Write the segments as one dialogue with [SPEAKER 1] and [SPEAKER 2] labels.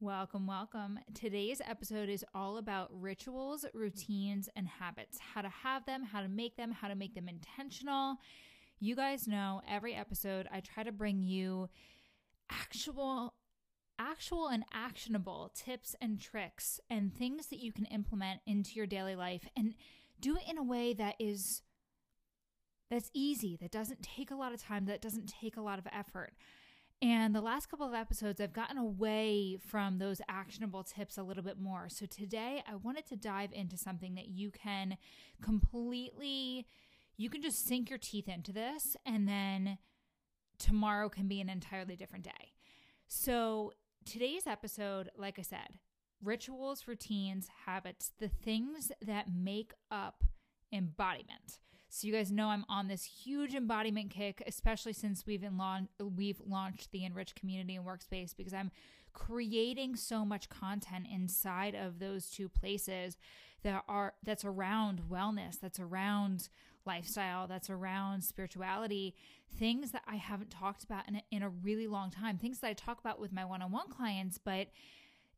[SPEAKER 1] Welcome, welcome. Today's episode is all about rituals, routines, and habits how to have them, how to make them, how to make them intentional. You guys know every episode I try to bring you actual actual and actionable tips and tricks and things that you can implement into your daily life and do it in a way that is that's easy, that doesn't take a lot of time, that doesn't take a lot of effort. And the last couple of episodes, I've gotten away from those actionable tips a little bit more. So today, I wanted to dive into something that you can completely, you can just sink your teeth into this, and then tomorrow can be an entirely different day. So today's episode, like I said, rituals, routines, habits, the things that make up embodiment. So you guys know I'm on this huge embodiment kick, especially since we've we've launched the Enrich community and workspace because I'm creating so much content inside of those two places that are that's around wellness, that's around lifestyle, that's around spirituality, things that I haven't talked about in a, in a really long time, things that I talk about with my one-on-one clients, but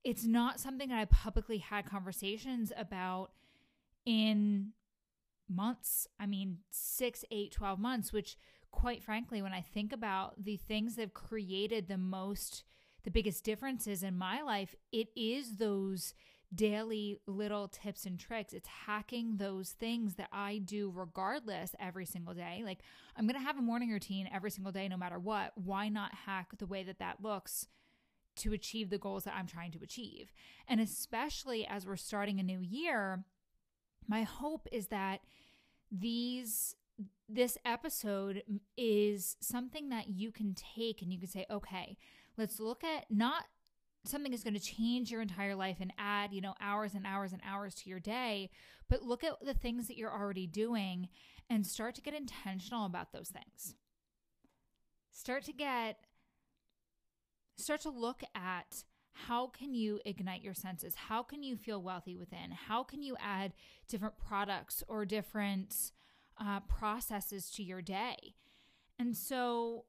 [SPEAKER 1] it's not something that I publicly had conversations about in months. I mean, six, eight, 12 months, which, quite frankly, when I think about the things that have created the most, the biggest differences in my life, it is those daily little tips and tricks. It's hacking those things that I do regardless every single day. Like, I'm going to have a morning routine every single day, no matter what. Why not hack the way that that looks? To achieve the goals that I'm trying to achieve. And especially as we're starting a new year, my hope is that these this episode is something that you can take and you can say, okay, let's look at not something that's going to change your entire life and add, you know, hours and hours and hours to your day, but look at the things that you're already doing and start to get intentional about those things. Start to get start to look at how can you ignite your senses? How can you feel wealthy within? How can you add different products or different uh, processes to your day? And so,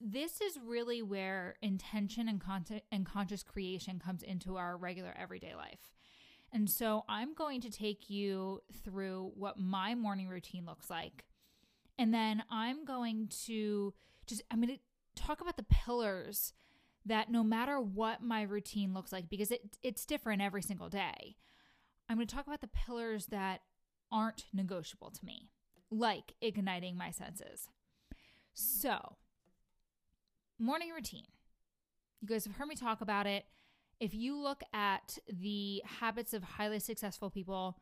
[SPEAKER 1] this is really where intention and, con- and conscious creation comes into our regular everyday life. And so, I'm going to take you through what my morning routine looks like. And then I'm going to just, I'm going to talk about the pillars that no matter what my routine looks like, because it, it's different every single day, I'm going to talk about the pillars that aren't negotiable to me, like igniting my senses. So, morning routine. You guys have heard me talk about it. If you look at the habits of highly successful people,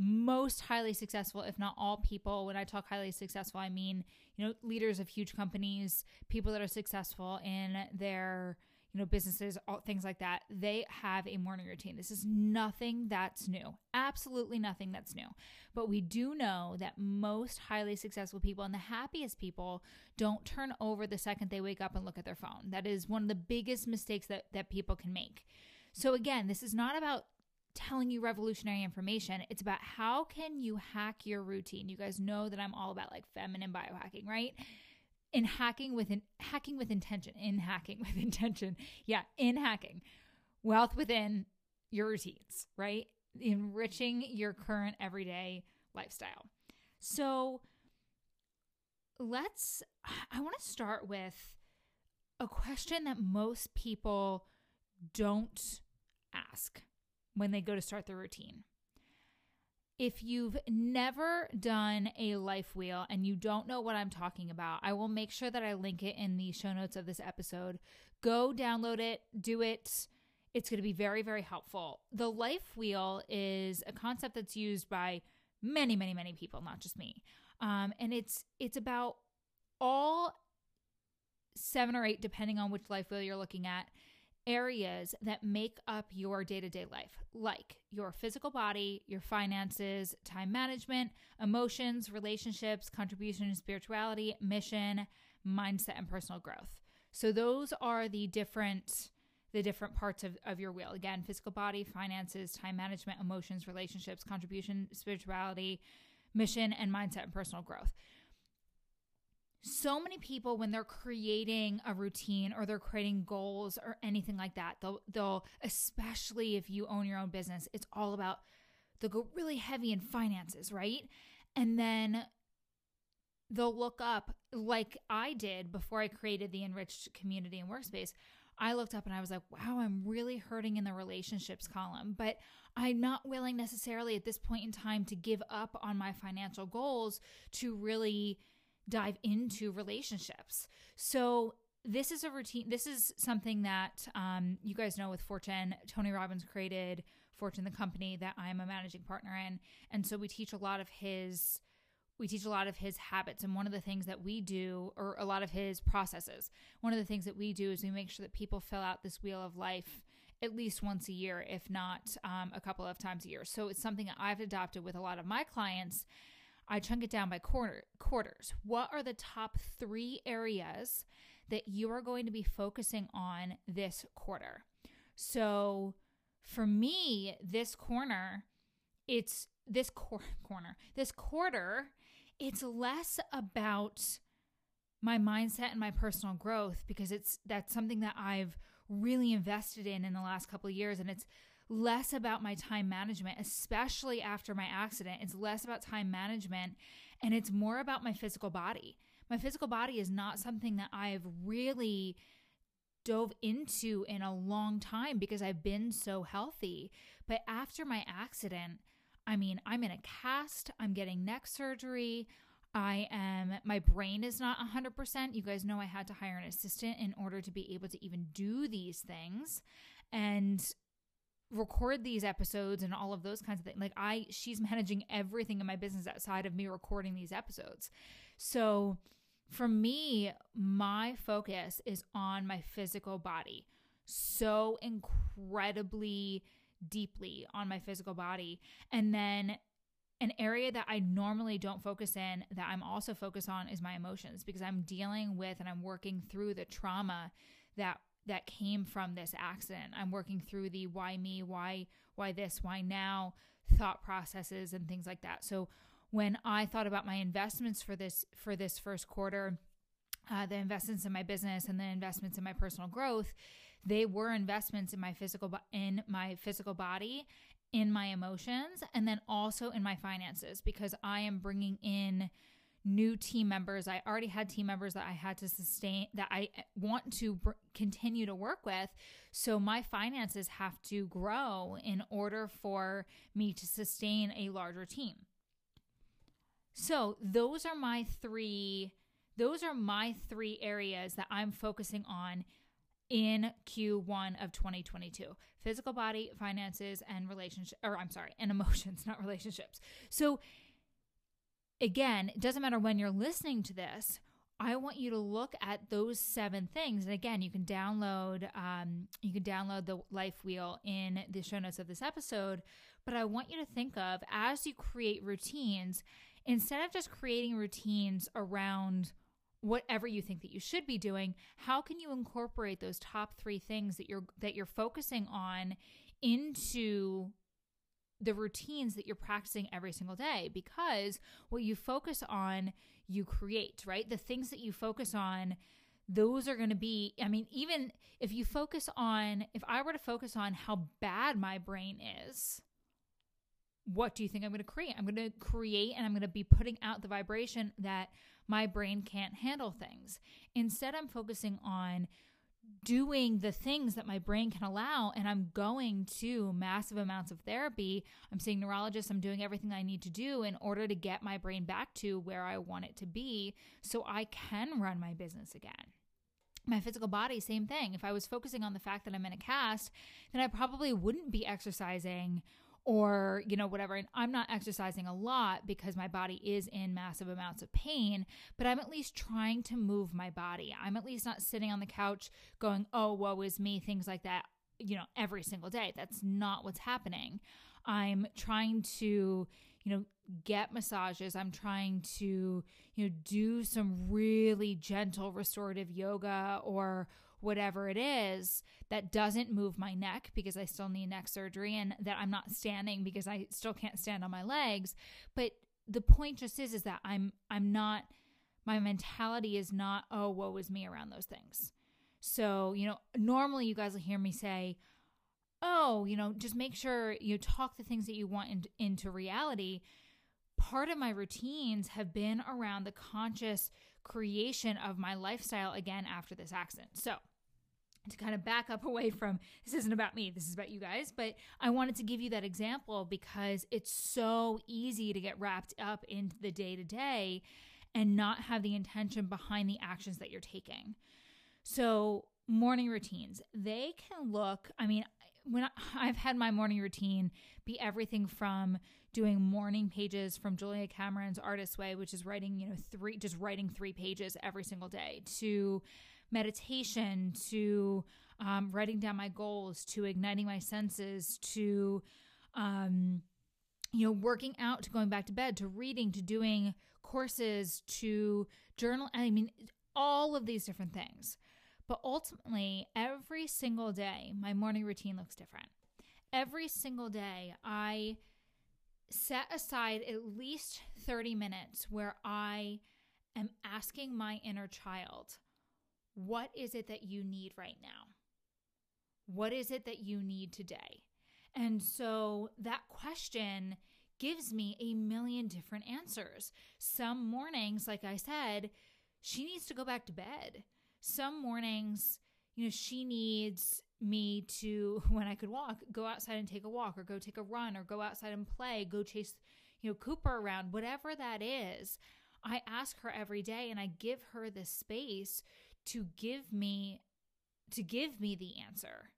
[SPEAKER 1] most highly successful, if not all people, when I talk highly successful, I mean, you know, leaders of huge companies, people that are successful in their, you know, businesses, all things like that, they have a morning routine. This is nothing that's new. Absolutely nothing that's new. But we do know that most highly successful people and the happiest people don't turn over the second they wake up and look at their phone. That is one of the biggest mistakes that that people can make. So again, this is not about telling you revolutionary information. It's about how can you hack your routine. You guys know that I'm all about like feminine biohacking, right? In hacking with in, hacking with intention, in hacking with intention. Yeah, in hacking. Wealth within your routines, right? Enriching your current everyday lifestyle. So let's I want to start with a question that most people don't ask when they go to start their routine. If you've never done a life wheel and you don't know what I'm talking about, I will make sure that I link it in the show notes of this episode. Go download it, do it. It's going to be very, very helpful. The life wheel is a concept that's used by many, many, many people, not just me. Um, and it's it's about all seven or eight, depending on which life wheel you're looking at, areas that make up your day to day life, like your physical body, your finances, time management, emotions, relationships, contribution spirituality, mission, mindset, and personal growth. So those are the different the different parts of, of your wheel. Again, physical body, finances, time management, emotions, relationships, contribution, spirituality, mission, and mindset and personal growth. So many people when they're creating a routine or they're creating goals or anything like that they'll they'll especially if you own your own business it's all about they'll go really heavy in finances right? And then they'll look up like I did before I created the enriched community and workspace I looked up and I was like wow I'm really hurting in the relationships column but I'm not willing necessarily at this point in time to give up on my financial goals to really dive into relationships. So this is a routine. This is something that um, you guys know with Fortune. Tony Robbins created Fortune, the company that I'm a managing partner in, and so we teach a lot of his. We teach a lot of his habits, and one of the things that we do, or a lot of his processes, one of the things that we do is we make sure that people fill out this wheel of life at least once a year, if not um, a couple of times a year. So it's something that I've adopted with a lot of my clients I chunk it down by quarter quarters. What are the top 3 areas that you are going to be focusing on this quarter? So for me, this corner, it's this cor- corner, this quarter, it's less about my mindset and my personal growth because it's that's something that I've really invested in in the last couple of years and it's less about my time management, especially after my accident. It's less about time management and it's more about my physical body. My physical body is not something that I've really dove into in a long time because I've been so healthy. But after my accident, I mean, I'm in a cast, I'm getting neck surgery. I am, my brain is not 100%. You guys know I had to hire an assistant in order to be able to even do these things. And record these episodes and all of those kinds of things. Like I she's managing everything in my business outside of me recording these episodes. So for me, my focus is on my physical body. So incredibly deeply on my physical body. And then an area that I normally don't focus in that I'm also focused on is my emotions because I'm dealing with and I'm working through the trauma that that came from this accident. I'm working through the why me, why why this, why now thought processes and things like that. So when I thought about my investments for this for this first quarter, uh, the investments in my business and the investments in my personal growth, they were investments in my physical in my physical body, in my emotions, and then also in my finances because I am bringing in new team members. I already had team members that I had to sustain that I want to br- continue to work with. So my finances have to grow in order for me to sustain a larger team. So those are my three those are my three areas that I'm focusing on in Q1 of 2022 physical body, finances, and relationship, or I'm sorry, and emotions, not relationships. So again, it doesn't matter when you're listening to this. I want you to look at those seven things. And again, you can download um, you can download the life wheel in the show notes of this episode. But I want you to think of as you create routines, instead of just creating routines around whatever you think that you should be doing, how can you incorporate those top three things that you're that you're focusing on into the routines that you're practicing every single day because what you focus on, you create, right? The things that you focus on, those are going to be, I mean, even if you focus on, if I were to focus on how bad my brain is, what do you think I'm going to create? I'm going to create and I'm going to be putting out the vibration that my brain can't handle things. Instead, I'm focusing on doing the things that my brain can allow and I'm going to massive amounts of therapy. I'm seeing neurologists, I'm doing everything I need to do in order to get my brain back to where I want it to be so I can run my business again. My physical body, same thing. If I was focusing on the fact that I'm in a cast, then I probably wouldn't be exercising or you know whatever. And i'm not exercising a lot because my body is in massive amounts of pain but i'm at least trying to move my body. I'm at least not sitting on the couch going oh woe is me things like that you know every single day. That's not what's happening. I'm trying to you know get massages. I'm trying to you know do some really gentle restorative yoga or whatever it is that doesn't move my neck because I still need neck surgery and that I'm not standing because I still can't stand on my legs. But the point just is is that I'm I'm not my mentality is not, oh, woe is me around those things. So, you know, normally you guys will hear me say, oh, you know, just make sure you talk the things that you want in, into reality. Part of my routines have been around the conscious creation of my lifestyle again after this accident. So, to kind of back up away from this isn't about me, this is about you guys, but I wanted to give you that example because it's so easy to get wrapped up into the day to day and not have the intention behind the actions that you're taking. So, morning routines, they can look, I mean, when I, have had my morning routine be everything from doing morning pages from Julia Cameron's Artist Way, which is writing, you know, three, just writing three pages every single day, to meditation, to um, writing down my goals, to igniting my senses, to, um, you know, working out, to going back to bed, to reading, to doing courses, to journal. I mean, all of these different things. But ultimately, every single day, my morning routine looks different. Every single day, I set aside at least 30 minutes where I am asking my inner child, what is it that you need right now? What is it that you need today? And so that question gives me a million different answers. Some mornings, like I said, she needs to go back to bed some mornings, you know, she needs me to, when I could walk, go outside and take a walk or go take a run or go outside and play, go chase, you know, Cooper around, whatever that is. I ask her every day and I give her the space to give me to give me the answer.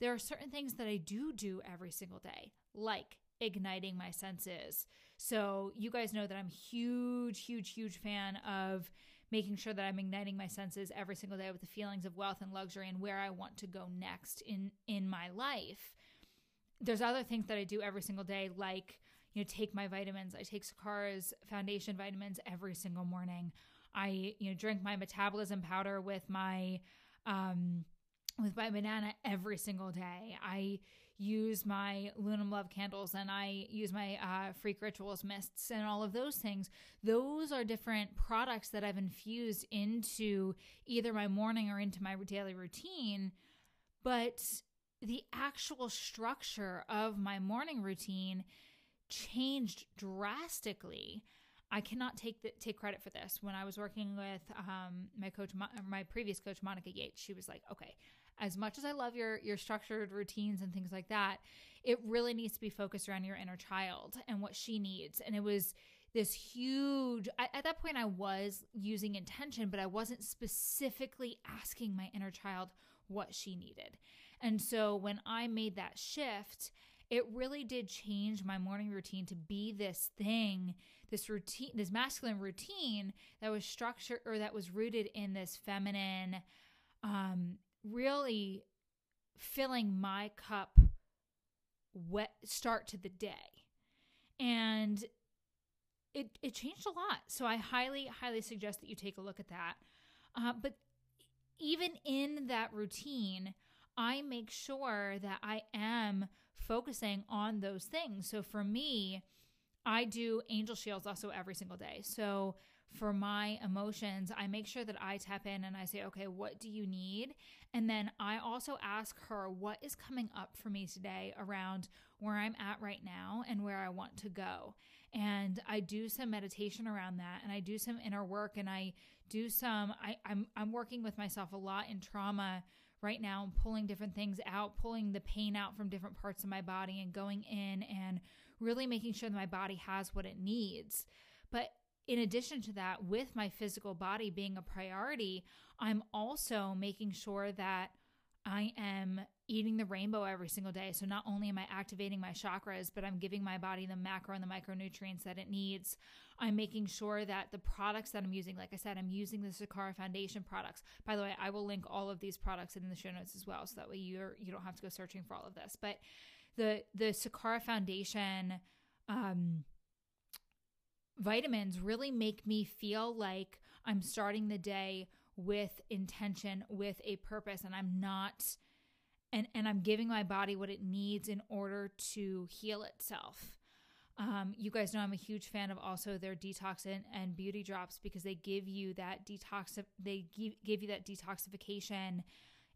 [SPEAKER 1] There are certain things that I do do every single day, like igniting my senses. So, you guys know that I'm huge huge huge fan of making sure that I'm igniting my senses every single day with the feelings of wealth and luxury and where I want to go next in in my life. There's other things that I do every single day like you know take my vitamins. I take Sakara's foundation vitamins every single morning. I you know drink my metabolism powder with my um with my banana every single day. I use my Lunum Love candles and I use my uh, Freak Rituals mists and all of those things. Those are different products that I've infused into either my morning or into my daily routine. But the actual structure of my morning routine changed drastically. I cannot take the, take credit for this. When I was working with um, my coach, my previous coach, Monica Yates, she was like, "Okay, as much as I love your your structured routines and things like that, it really needs to be focused around your inner child and what she needs. And it was this huge I, at that point I was using intention, but I wasn't specifically asking my inner child what she needed. And so when I made that shift, it really did change my morning routine to be this thing, this routine, this masculine routine that was structured or that was rooted in this feminine um really filling my cup wet start to the day. And it it changed a lot. So I highly highly suggest that you take a look at that. Uh, but even in that routine, I make sure that I am focusing on those things. So for me, I do angel shields also every single day. So for my emotions, I make sure that I tap in and I say, okay, what do you need? And then I also ask her what is coming up for me today around where I'm at right now and where I want to go. And I do some meditation around that and I do some inner work and I do some I, I'm I'm working with myself a lot in trauma right now, I'm pulling different things out, pulling the pain out from different parts of my body and going in and really making sure that my body has what it needs. But in addition to that, with my physical body being a priority, I'm also making sure that I am eating the rainbow every single day. So not only am I activating my chakras, but I'm giving my body the macro and the micronutrients that it needs. I'm making sure that the products that I'm using, like I said, I'm using the Sakara Foundation products. By the way, I will link all of these products in the show notes as well, so that way you're you don't have to go searching for all of this. But the the Sakara Foundation um, vitamins really make me feel like I'm starting the day with intention, with a purpose, and I'm not and and I'm giving my body what it needs in order to heal itself. Um, you guys know I'm a huge fan of also their detox and, and beauty drops because they give you that detox. They give, give you that detoxification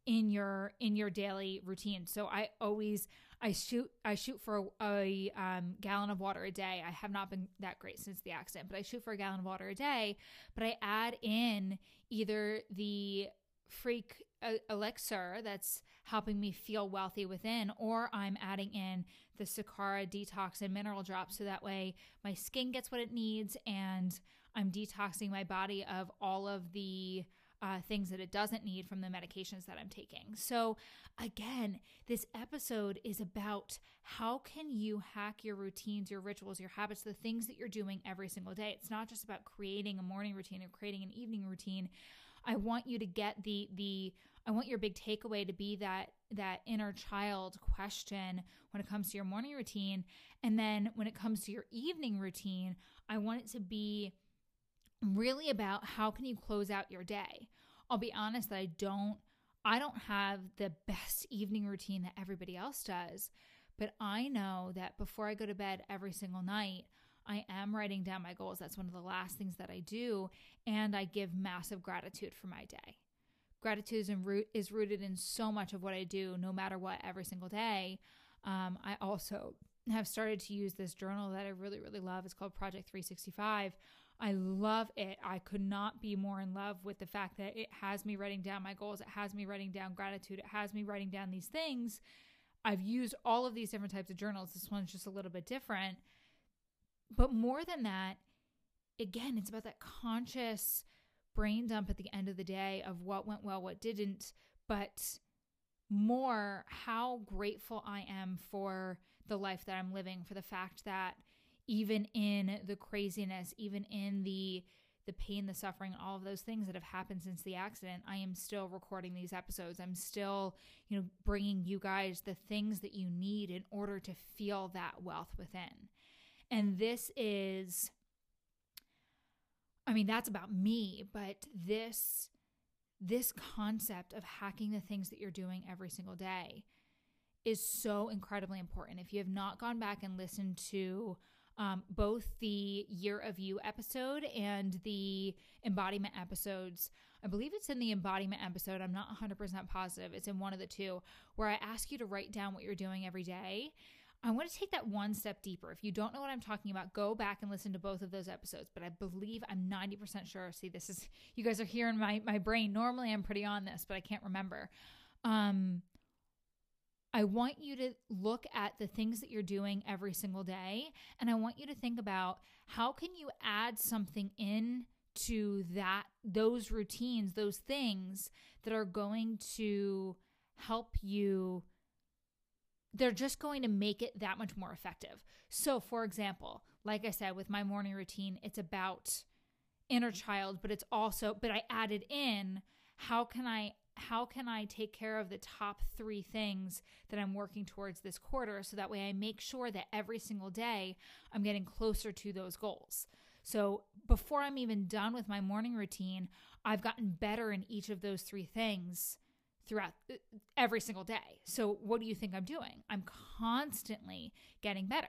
[SPEAKER 1] in your in your daily routine. So I always I shoot I shoot for a, a um, gallon of water a day. I have not been that great since the accident, but I shoot for a gallon of water a day. But I add in either the freak uh, elixir that's helping me feel wealthy within, or I'm adding in the Sakara detox and mineral drops so that way my skin gets what it needs and I'm detoxing my body of all of the uh, things that it doesn't need from the medications that I'm taking. So, again, this episode is about how can you hack your routines, your rituals, your habits, the things that you're doing every single day. It's not just about creating a morning routine or creating an evening routine. I want you to get the the I want your big takeaway to be that that inner child question when it comes to your morning routine and then when it comes to your evening routine, I want it to be really about how can you close out your day. I'll be honest that I don't I don't have the best evening routine that everybody else does, but I know that before I go to bed every single night, I am writing down my goals. That's one of the last things that I do. And I give massive gratitude for my day. Gratitude is rooted in so much of what I do, no matter what, every single day. Um, I also have started to use this journal that I really, really love. It's called Project 365. I love it. I could not be more in love with the fact that it has me writing down my goals, it has me writing down gratitude, it has me writing down these things. I've used all of these different types of journals. This one's just a little bit different. But more than that, again, it's about that conscious brain dump at the end of the day of what went well, what didn't, but more how grateful I am for the life that I'm living, for the fact that even in the craziness, even in the the pain, the suffering, all of those things that have happened since the accident, I am still recording these episodes. I'm still, you know, bringing you guys the things that you need in order to feel that wealth within. And this is, I mean, that's about me, but this this concept of hacking the things that you're doing every single day is so incredibly important. If you have not gone back and listened to um, both the Year of You episode and the embodiment episodes, I believe it's in the embodiment episode. I'm not 100% positive. It's in one of the two where I ask you to write down what you're doing every day I want to take that one step deeper. If you don't know what I'm talking about, go back and listen to both of those episodes. But I believe I'm 90% sure. See, this is, you guys are hearing my, my brain. Normally I'm pretty on this, but I can't remember. Um, I want you to look at the things that you're doing every single day. And I want you to think about how can you add something in to that, those routines, those things that are going to help you they're just going to make it that much more effective. So, for example, like I said, with my morning routine, it's about inner child, but it's also, but I added in how can I how can I take care of the top three things that I'm working towards this quarter so that way I make sure that every single day I'm getting closer to those goals. So before I'm even done with my morning routine, I've gotten better in each of those three things throughout uh, every single day. So, what do you think I'm doing? I'm constantly getting better.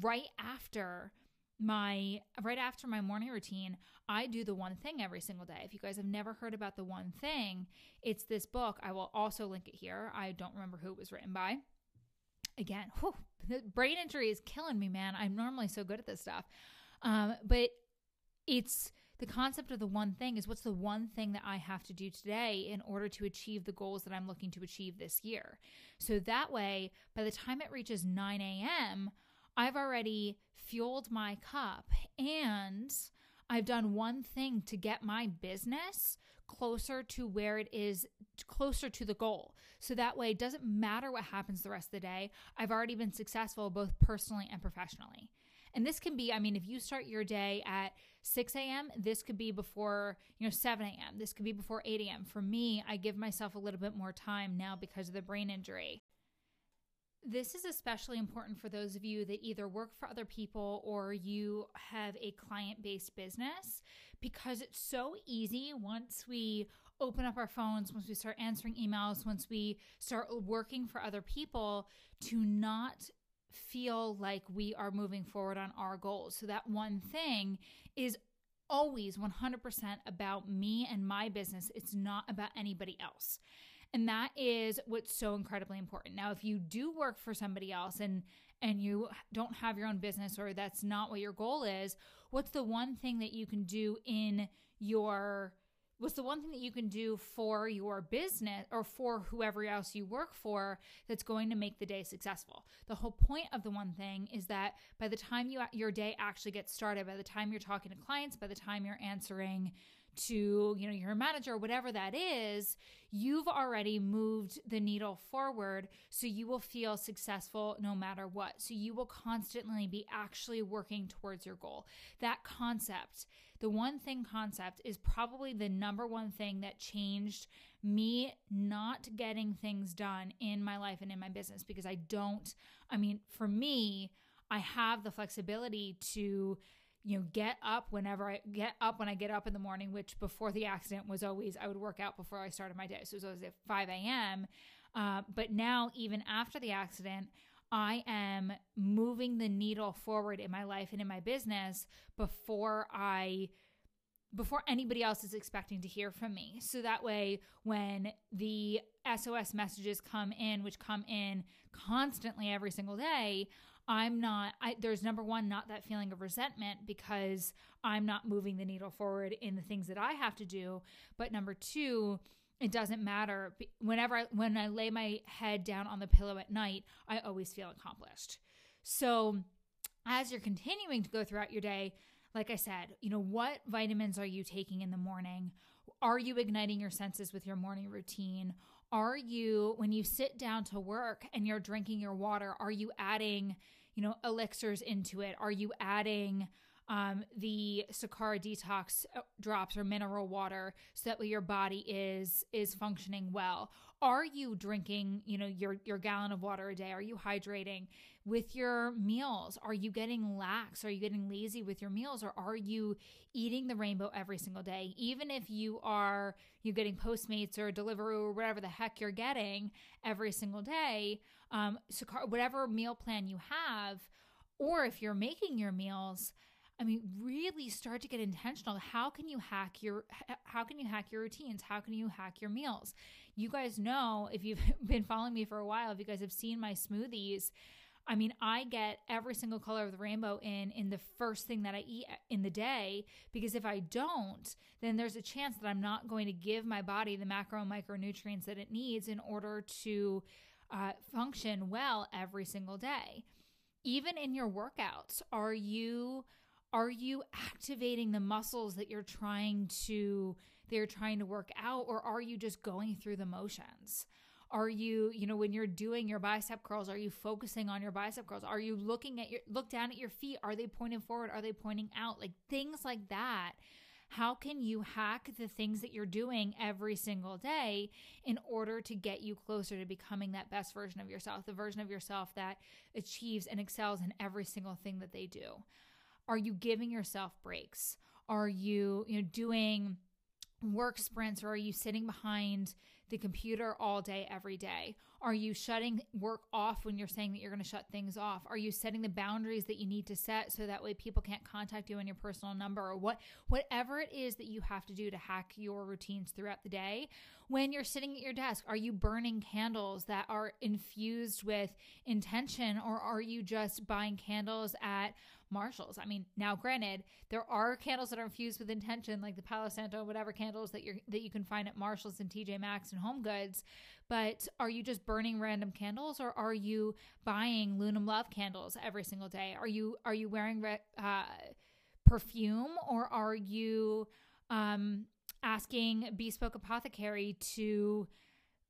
[SPEAKER 1] Right after my right after my morning routine, I do the one thing every single day. If you guys have never heard about the one thing, it's this book. I will also link it here. I don't remember who it was written by. Again, whew, the brain injury is killing me, man. I'm normally so good at this stuff. Um, but it's the concept of the one thing is what's the one thing that I have to do today in order to achieve the goals that I'm looking to achieve this year. So that way, by the time it reaches 9 a.m., I've already fueled my cup and I've done one thing to get my business closer to where it is, closer to the goal. So that way, it doesn't matter what happens the rest of the day. I've already been successful both personally and professionally. And this can be, I mean, if you start your day at 6 a.m., this could be before, you know, 7 a.m., this could be before 8 a.m. For me, I give myself a little bit more time now because of the brain injury. This is especially important for those of you that either work for other people or you have a client based business because it's so easy once we open up our phones, once we start answering emails, once we start working for other people to not feel like we are moving forward on our goals. So that one thing is always 100% about me and my business. It's not about anybody else. And that is what's so incredibly important. Now, if you do work for somebody else and and you don't have your own business or that's not what your goal is, what's the one thing that you can do in your what's the one thing that you can do for your business or for whoever else you work for that's going to make the day successful. The whole point of the one thing is that by the time you your day actually gets started by the time you're talking to clients by the time you're answering to you know your manager whatever that is you've already moved the needle forward so you will feel successful no matter what. So you will constantly be actually working towards your goal. That concept the one thing concept is probably the number one thing that changed me not getting things done in my life and in my business because I don't, I mean, for me, I have the flexibility to you know get up whenever i get up when i get up in the morning which before the accident was always i would work out before i started my day. So it was always at 5 a.m uh, but now even after the accident I am moving the needle forward in my life and in my business before I before anybody else is expecting to hear from me. So that way when the SOS messages come in, which come in constantly every single day, I'm not I there's number 1 not that feeling of resentment because I'm not moving the needle forward in the things that I have to do, but number 2, it doesn't matter. Whenever I, when i lay my head down on the pillow at night i always feel accomplished. So as you're continuing to go throughout your day like i said you know what vitamins are you taking in the morning? Are you igniting your senses with your morning routine? Are you when you sit down to work and you're drinking your water are you adding you know elixirs into it? Are you adding um, the Sakara detox uh, drops or mineral water so that your body is is functioning well. Are you drinking, you know, your your gallon of water a day? Are you hydrating with your meals? Are you getting lax? Are you getting lazy with your meals or are you eating the rainbow every single day? Even if you are you're getting Postmates or Deliveroo or whatever the heck you're getting every single day, um, Sakara, whatever meal plan you have, or if you're making your meals, I mean, really start to get intentional. How can you hack your how can you hack your routines? How can you hack your meals? You guys know if you've been following me for a while, if you guys have seen my smoothies, I mean, I get every single color of the rainbow in in the first thing that I eat in the day because if I don't, then there's a chance that I'm not going to give my body the macro and micronutrients that it needs in order to uh, function well every single day. Even in your workouts, are you are you activating the muscles that you're trying to they're trying to work out or are you just going through the motions? Are you, you know, when you're doing your bicep curls, are you focusing on your bicep curls? Are you looking at your look down at your feet? Are they pointing forward? Are they pointing out? Like things like that. How can you hack the things that you're doing every single day in order to get you closer to becoming that best version of yourself, the version of yourself that achieves and excels in every single thing that they do? Are you giving yourself breaks? Are you, you know, doing work sprints or are you sitting behind the computer all day, every day? Are you shutting work off when you're saying that you're going to shut things off? Are you setting the boundaries that you need to set so that way people can't contact you on your personal number or what whatever it is that you have to do to hack your routines throughout the day? When you're sitting at your desk, are you burning candles that are infused with intention or are you just buying candles at Marshalls. I mean, now granted, there are candles that are infused with intention, like the Palo Santo, whatever candles that you're that you can find at Marshalls and TJ Maxx and Home Goods. But are you just burning random candles, or are you buying Lunam Love candles every single day? Are you are you wearing re- uh, perfume, or are you um, asking Bespoke Apothecary to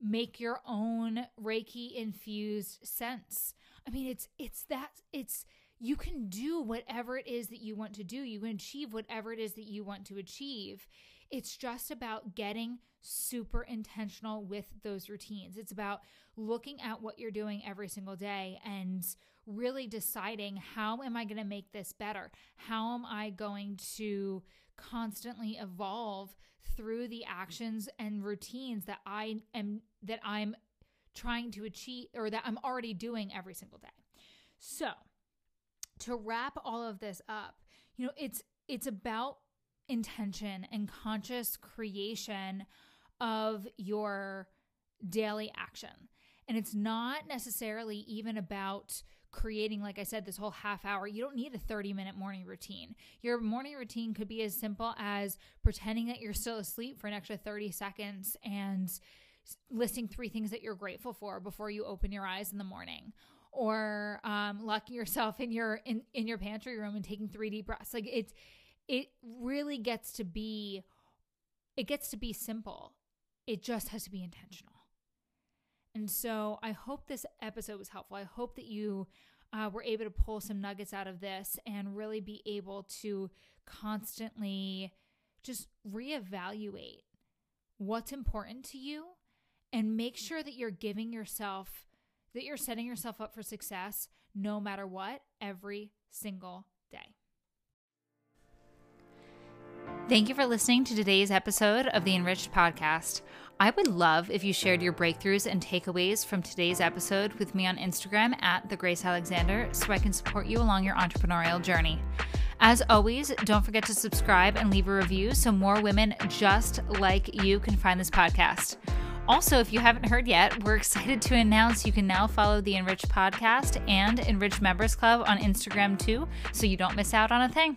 [SPEAKER 1] make your own Reiki infused scents? I mean, it's it's that it's you can do whatever it is that you want to do. You can achieve whatever it is that you want to achieve. It's just about getting super intentional with those routines. It's about looking at what you're doing every single day and really deciding how am I going to make this better? How am I going to constantly evolve through the actions and routines that I am that I'm trying to achieve or that I'm already doing every single day. So, to wrap all of this up, you know, it's it's about intention and conscious creation of your daily action. And it's not necessarily even about creating, like I said, this whole half hour. You don't need a 30 minute morning routine. Your morning routine could be as simple as pretending that you're still asleep for an extra 30 seconds and listing three things that you're grateful for before you open your eyes in the morning or um, locking yourself in your in, in your pantry room and taking three deep breaths. Like it's it really gets to be it gets to be simple. It just has to be intentional. And so I hope this episode was helpful. I hope that you uh, were able to pull some nuggets out of this and really be able to constantly just reevaluate what's important to you and make sure that you're giving yourself, that you're setting yourself up for success no matter what every single day. Thank you for listening to today's episode of the Enriched Podcast. I would love if you shared your breakthroughs and takeaways from today's episode with me on Instagram at the Grace Alexander so I can support you along your entrepreneurial journey. As always, don't forget to subscribe and leave a review so more women just like you can find this podcast. Also, if you haven't heard yet, we're excited to announce you can now follow the Enrich Podcast and Enrich Members Club on Instagram too, so you don't miss out on a thing.